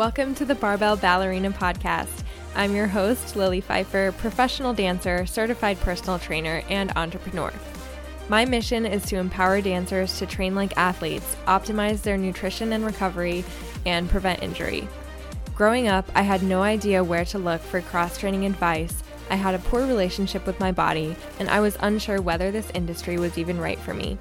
Welcome to the Barbell Ballerina Podcast. I'm your host, Lily Pfeiffer, professional dancer, certified personal trainer, and entrepreneur. My mission is to empower dancers to train like athletes, optimize their nutrition and recovery, and prevent injury. Growing up, I had no idea where to look for cross training advice. I had a poor relationship with my body, and I was unsure whether this industry was even right for me.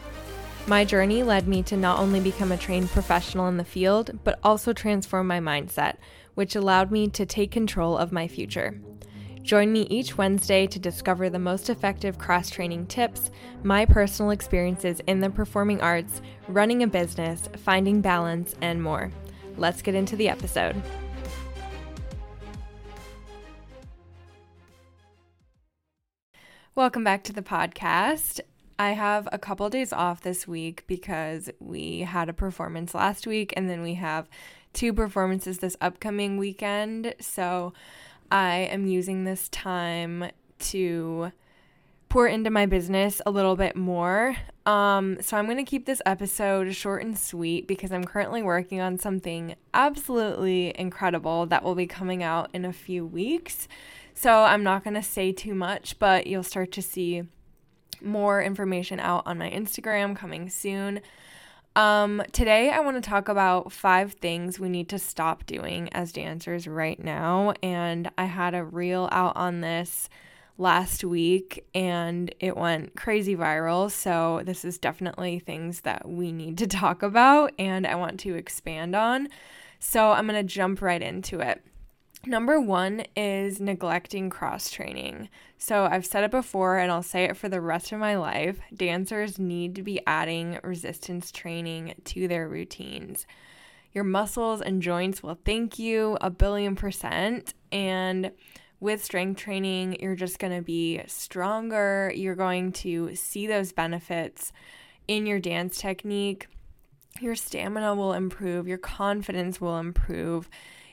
My journey led me to not only become a trained professional in the field, but also transform my mindset, which allowed me to take control of my future. Join me each Wednesday to discover the most effective cross training tips, my personal experiences in the performing arts, running a business, finding balance, and more. Let's get into the episode. Welcome back to the podcast. I have a couple days off this week because we had a performance last week and then we have two performances this upcoming weekend. So I am using this time to pour into my business a little bit more. Um, so I'm going to keep this episode short and sweet because I'm currently working on something absolutely incredible that will be coming out in a few weeks. So I'm not going to say too much, but you'll start to see more information out on my Instagram coming soon. Um, today, I want to talk about five things we need to stop doing as dancers right now. And I had a reel out on this last week and it went crazy viral. So, this is definitely things that we need to talk about and I want to expand on. So, I'm going to jump right into it. Number one is neglecting cross training. So, I've said it before and I'll say it for the rest of my life dancers need to be adding resistance training to their routines. Your muscles and joints will thank you a billion percent. And with strength training, you're just going to be stronger. You're going to see those benefits in your dance technique. Your stamina will improve, your confidence will improve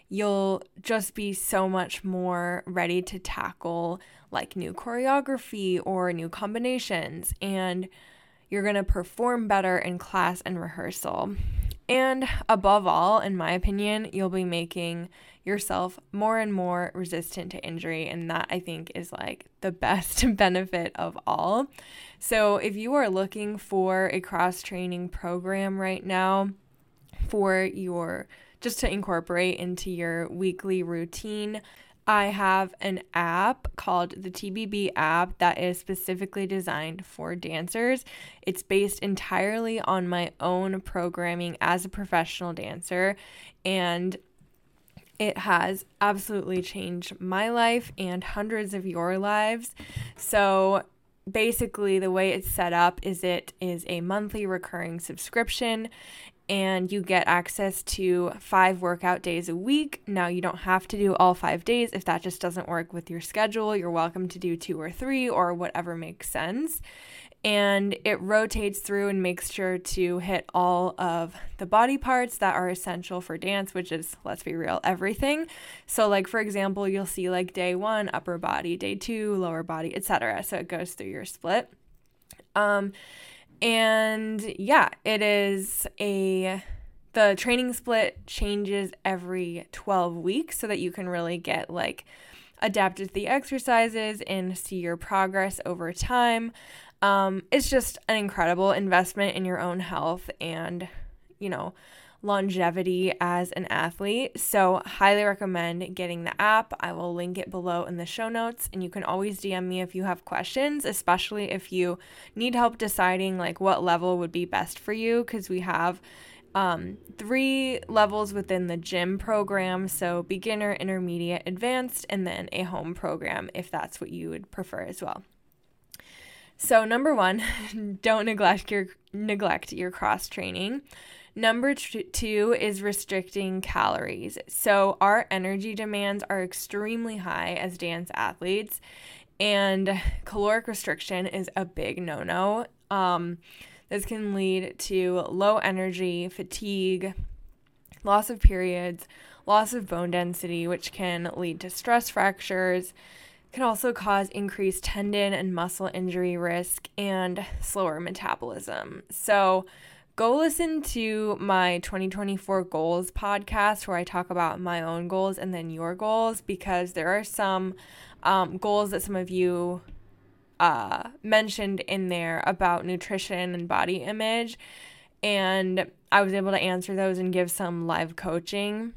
you'll just be so much more ready to tackle like new choreography or new combinations and you're going to perform better in class and rehearsal. And above all, in my opinion, you'll be making yourself more and more resistant to injury. And that I think is like the best benefit of all. So, if you are looking for a cross training program right now for your just to incorporate into your weekly routine. I have an app called the TBB app that is specifically designed for dancers. It's based entirely on my own programming as a professional dancer, and it has absolutely changed my life and hundreds of your lives. So, basically, the way it's set up is it is a monthly recurring subscription and you get access to five workout days a week. Now, you don't have to do all five days. If that just doesn't work with your schedule, you're welcome to do two or three or whatever makes sense. And it rotates through and makes sure to hit all of the body parts that are essential for dance, which is, let's be real, everything. So, like for example, you'll see like day one, upper body, day two, lower body, etc. So it goes through your split. Um, and yeah, it is a the training split changes every 12 weeks so that you can really get like adapted to the exercises and see your progress over time. Um, it's just an incredible investment in your own health and, you know, longevity as an athlete. So, highly recommend getting the app. I will link it below in the show notes and you can always DM me if you have questions, especially if you need help deciding like what level would be best for you cuz we have um, three levels within the gym program. So, beginner, intermediate, advanced, and then a home program if that's what you would prefer as well. So, number one, don't neglect your neglect your cross training. Number two is restricting calories. So, our energy demands are extremely high as dance athletes, and caloric restriction is a big no no. Um, this can lead to low energy, fatigue, loss of periods, loss of bone density, which can lead to stress fractures, can also cause increased tendon and muscle injury risk, and slower metabolism. So, go listen to my 2024 goals podcast where I talk about my own goals and then your goals because there are some um, goals that some of you uh, mentioned in there about nutrition and body image. And I was able to answer those and give some live coaching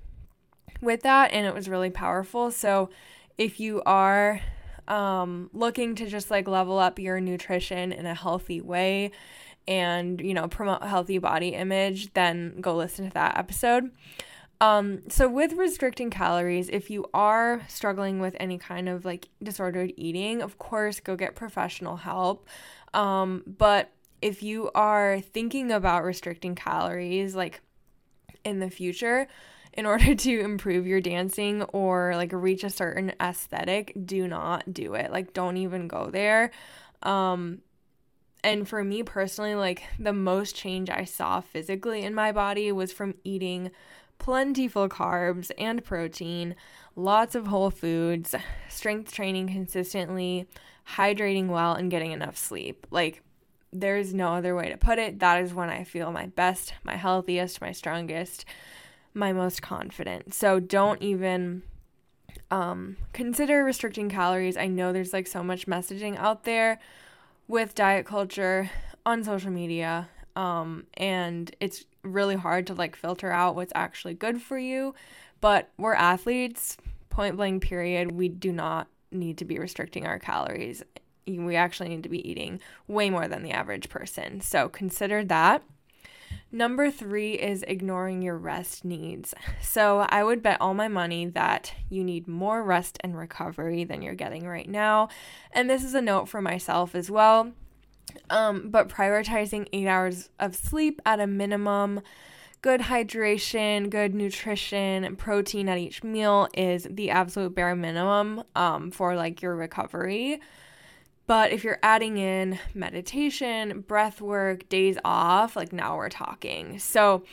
with that. And it was really powerful. So if you are um, looking to just like level up your nutrition in a healthy way and, you know, promote healthy body image, then go listen to that episode. Um, so with restricting calories, if you are struggling with any kind of like disordered eating, of course, go get professional help. Um, but if you are thinking about restricting calories, like in the future, in order to improve your dancing or like reach a certain aesthetic, do not do it. Like, don't even go there. Um, and for me personally, like the most change I saw physically in my body was from eating plentiful carbs and protein, lots of whole foods, strength training consistently, hydrating well, and getting enough sleep. Like, there's no other way to put it. That is when I feel my best, my healthiest, my strongest, my most confident. So don't even um, consider restricting calories. I know there's like so much messaging out there with diet culture on social media. Um, and it's really hard to like filter out what's actually good for you. But we're athletes, point blank, period. We do not need to be restricting our calories. We actually need to be eating way more than the average person. So consider that. Number three is ignoring your rest needs. So I would bet all my money that you need more rest and recovery than you're getting right now. And this is a note for myself as well. Um, but prioritizing eight hours of sleep at a minimum, good hydration, good nutrition, protein at each meal is the absolute bare minimum um, for like your recovery. But if you're adding in meditation, breath work, days off, like now we're talking. So,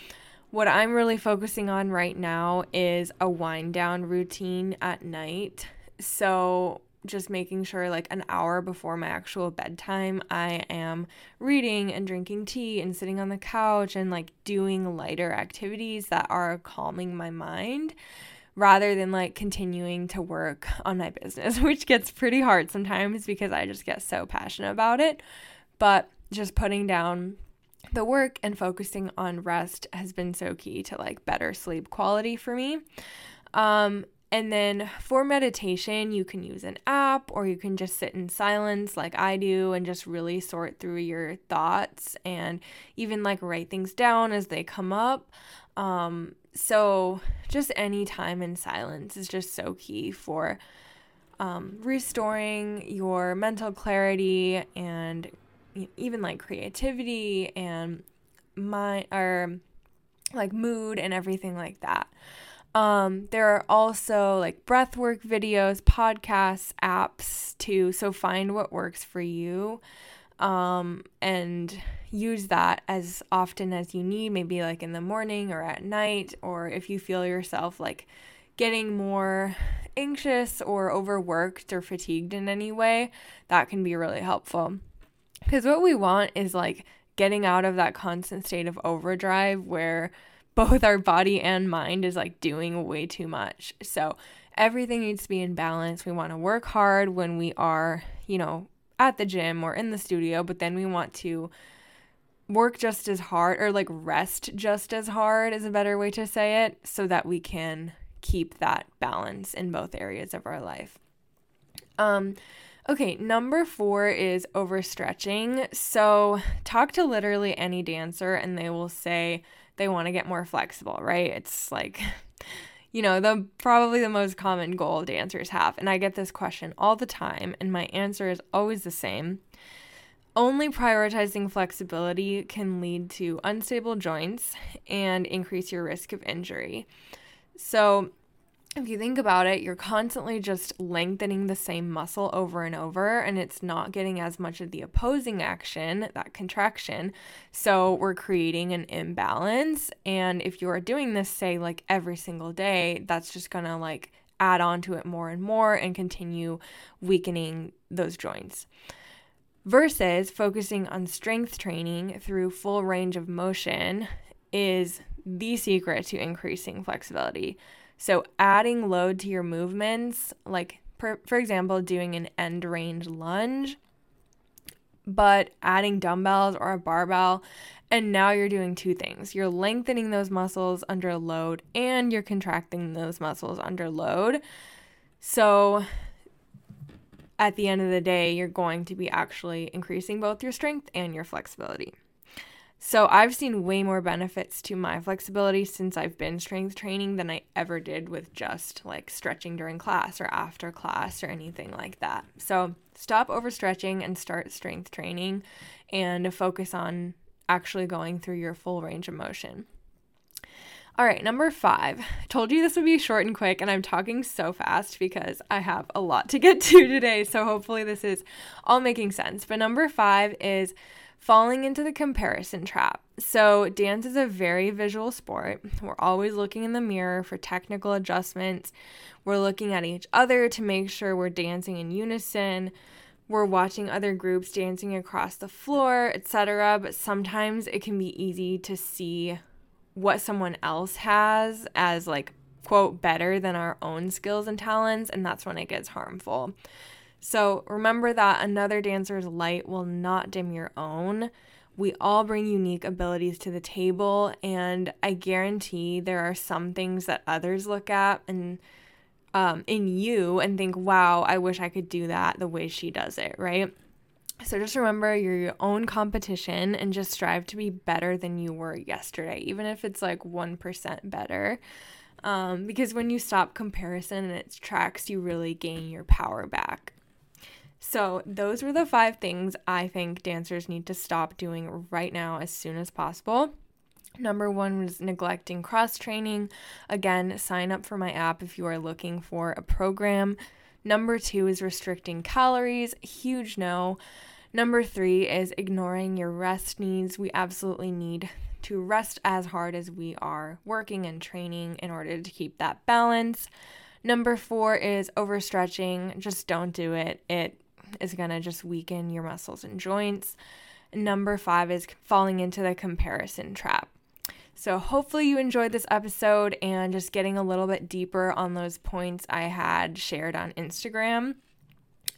what I'm really focusing on right now is a wind down routine at night. So, just making sure like an hour before my actual bedtime I am reading and drinking tea and sitting on the couch and like doing lighter activities that are calming my mind rather than like continuing to work on my business, which gets pretty hard sometimes because I just get so passionate about it. But just putting down the work and focusing on rest has been so key to like better sleep quality for me. Um, and then for meditation, you can use an app or you can just sit in silence like I do and just really sort through your thoughts and even like write things down as they come up. Um, so, just any time in silence is just so key for um, restoring your mental clarity and even like creativity and my or like mood and everything like that. Um, there are also like breathwork videos, podcasts, apps too. So find what works for you um, and use that as often as you need, maybe like in the morning or at night, or if you feel yourself like getting more anxious or overworked or fatigued in any way, that can be really helpful. Because what we want is like getting out of that constant state of overdrive where both our body and mind is like doing way too much. So everything needs to be in balance. We want to work hard when we are, you know, at the gym or in the studio, but then we want to work just as hard or like rest just as hard is a better way to say it so that we can keep that balance in both areas of our life. Um okay, number 4 is overstretching. So talk to literally any dancer and they will say they want to get more flexible, right? It's like, you know, the probably the most common goal dancers have. And I get this question all the time, and my answer is always the same. Only prioritizing flexibility can lead to unstable joints and increase your risk of injury. So, if you think about it, you're constantly just lengthening the same muscle over and over, and it's not getting as much of the opposing action, that contraction. So we're creating an imbalance. And if you are doing this, say, like every single day, that's just gonna like add on to it more and more and continue weakening those joints. versus focusing on strength training through full range of motion is the secret to increasing flexibility. So, adding load to your movements, like per, for example, doing an end range lunge, but adding dumbbells or a barbell, and now you're doing two things. You're lengthening those muscles under load and you're contracting those muscles under load. So, at the end of the day, you're going to be actually increasing both your strength and your flexibility. So I've seen way more benefits to my flexibility since I've been strength training than I ever did with just like stretching during class or after class or anything like that. So stop overstretching and start strength training and focus on actually going through your full range of motion. All right, number five. I told you this would be short and quick, and I'm talking so fast because I have a lot to get to today. So hopefully, this is all making sense. But number five is falling into the comparison trap. So, dance is a very visual sport. We're always looking in the mirror for technical adjustments. We're looking at each other to make sure we're dancing in unison. We're watching other groups dancing across the floor, etc. But sometimes it can be easy to see what someone else has as like quote better than our own skills and talents, and that's when it gets harmful. So remember that another dancer's light will not dim your own. We all bring unique abilities to the table, and I guarantee there are some things that others look at and um, in you and think, wow, I wish I could do that the way she does it, right? So just remember you're your own competition and just strive to be better than you were yesterday, even if it's like 1% better. Um, because when you stop comparison and its tracks, you really gain your power back. So, those were the five things I think dancers need to stop doing right now as soon as possible. Number one was neglecting cross training. Again, sign up for my app if you are looking for a program. Number two is restricting calories. Huge no. Number three is ignoring your rest needs. We absolutely need to rest as hard as we are working and training in order to keep that balance. Number four is overstretching. Just don't do it. It is going to just weaken your muscles and joints. Number five is falling into the comparison trap. So, hopefully, you enjoyed this episode and just getting a little bit deeper on those points I had shared on Instagram.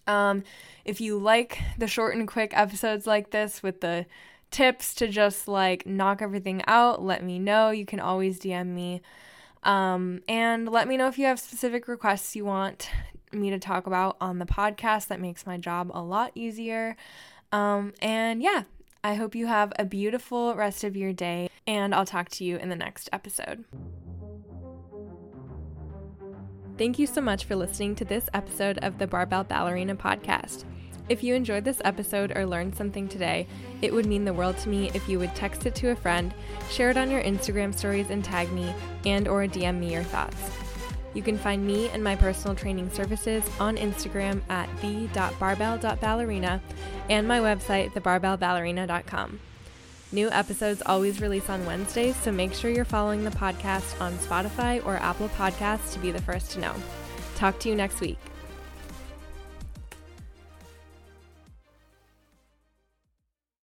Um, if you like the short and quick episodes like this with the tips to just like knock everything out, let me know. You can always DM me. Um, and let me know if you have specific requests you want me to talk about on the podcast. That makes my job a lot easier. Um, and yeah, I hope you have a beautiful rest of your day, and I'll talk to you in the next episode. Thank you so much for listening to this episode of the Barbell Ballerina podcast. If you enjoyed this episode or learned something today, it would mean the world to me if you would text it to a friend, share it on your Instagram stories and tag me, and or DM me your thoughts. You can find me and my personal training services on Instagram at the.barbell.ballerina and my website, thebarbellballerina.com. New episodes always release on Wednesdays, so make sure you're following the podcast on Spotify or Apple Podcasts to be the first to know. Talk to you next week.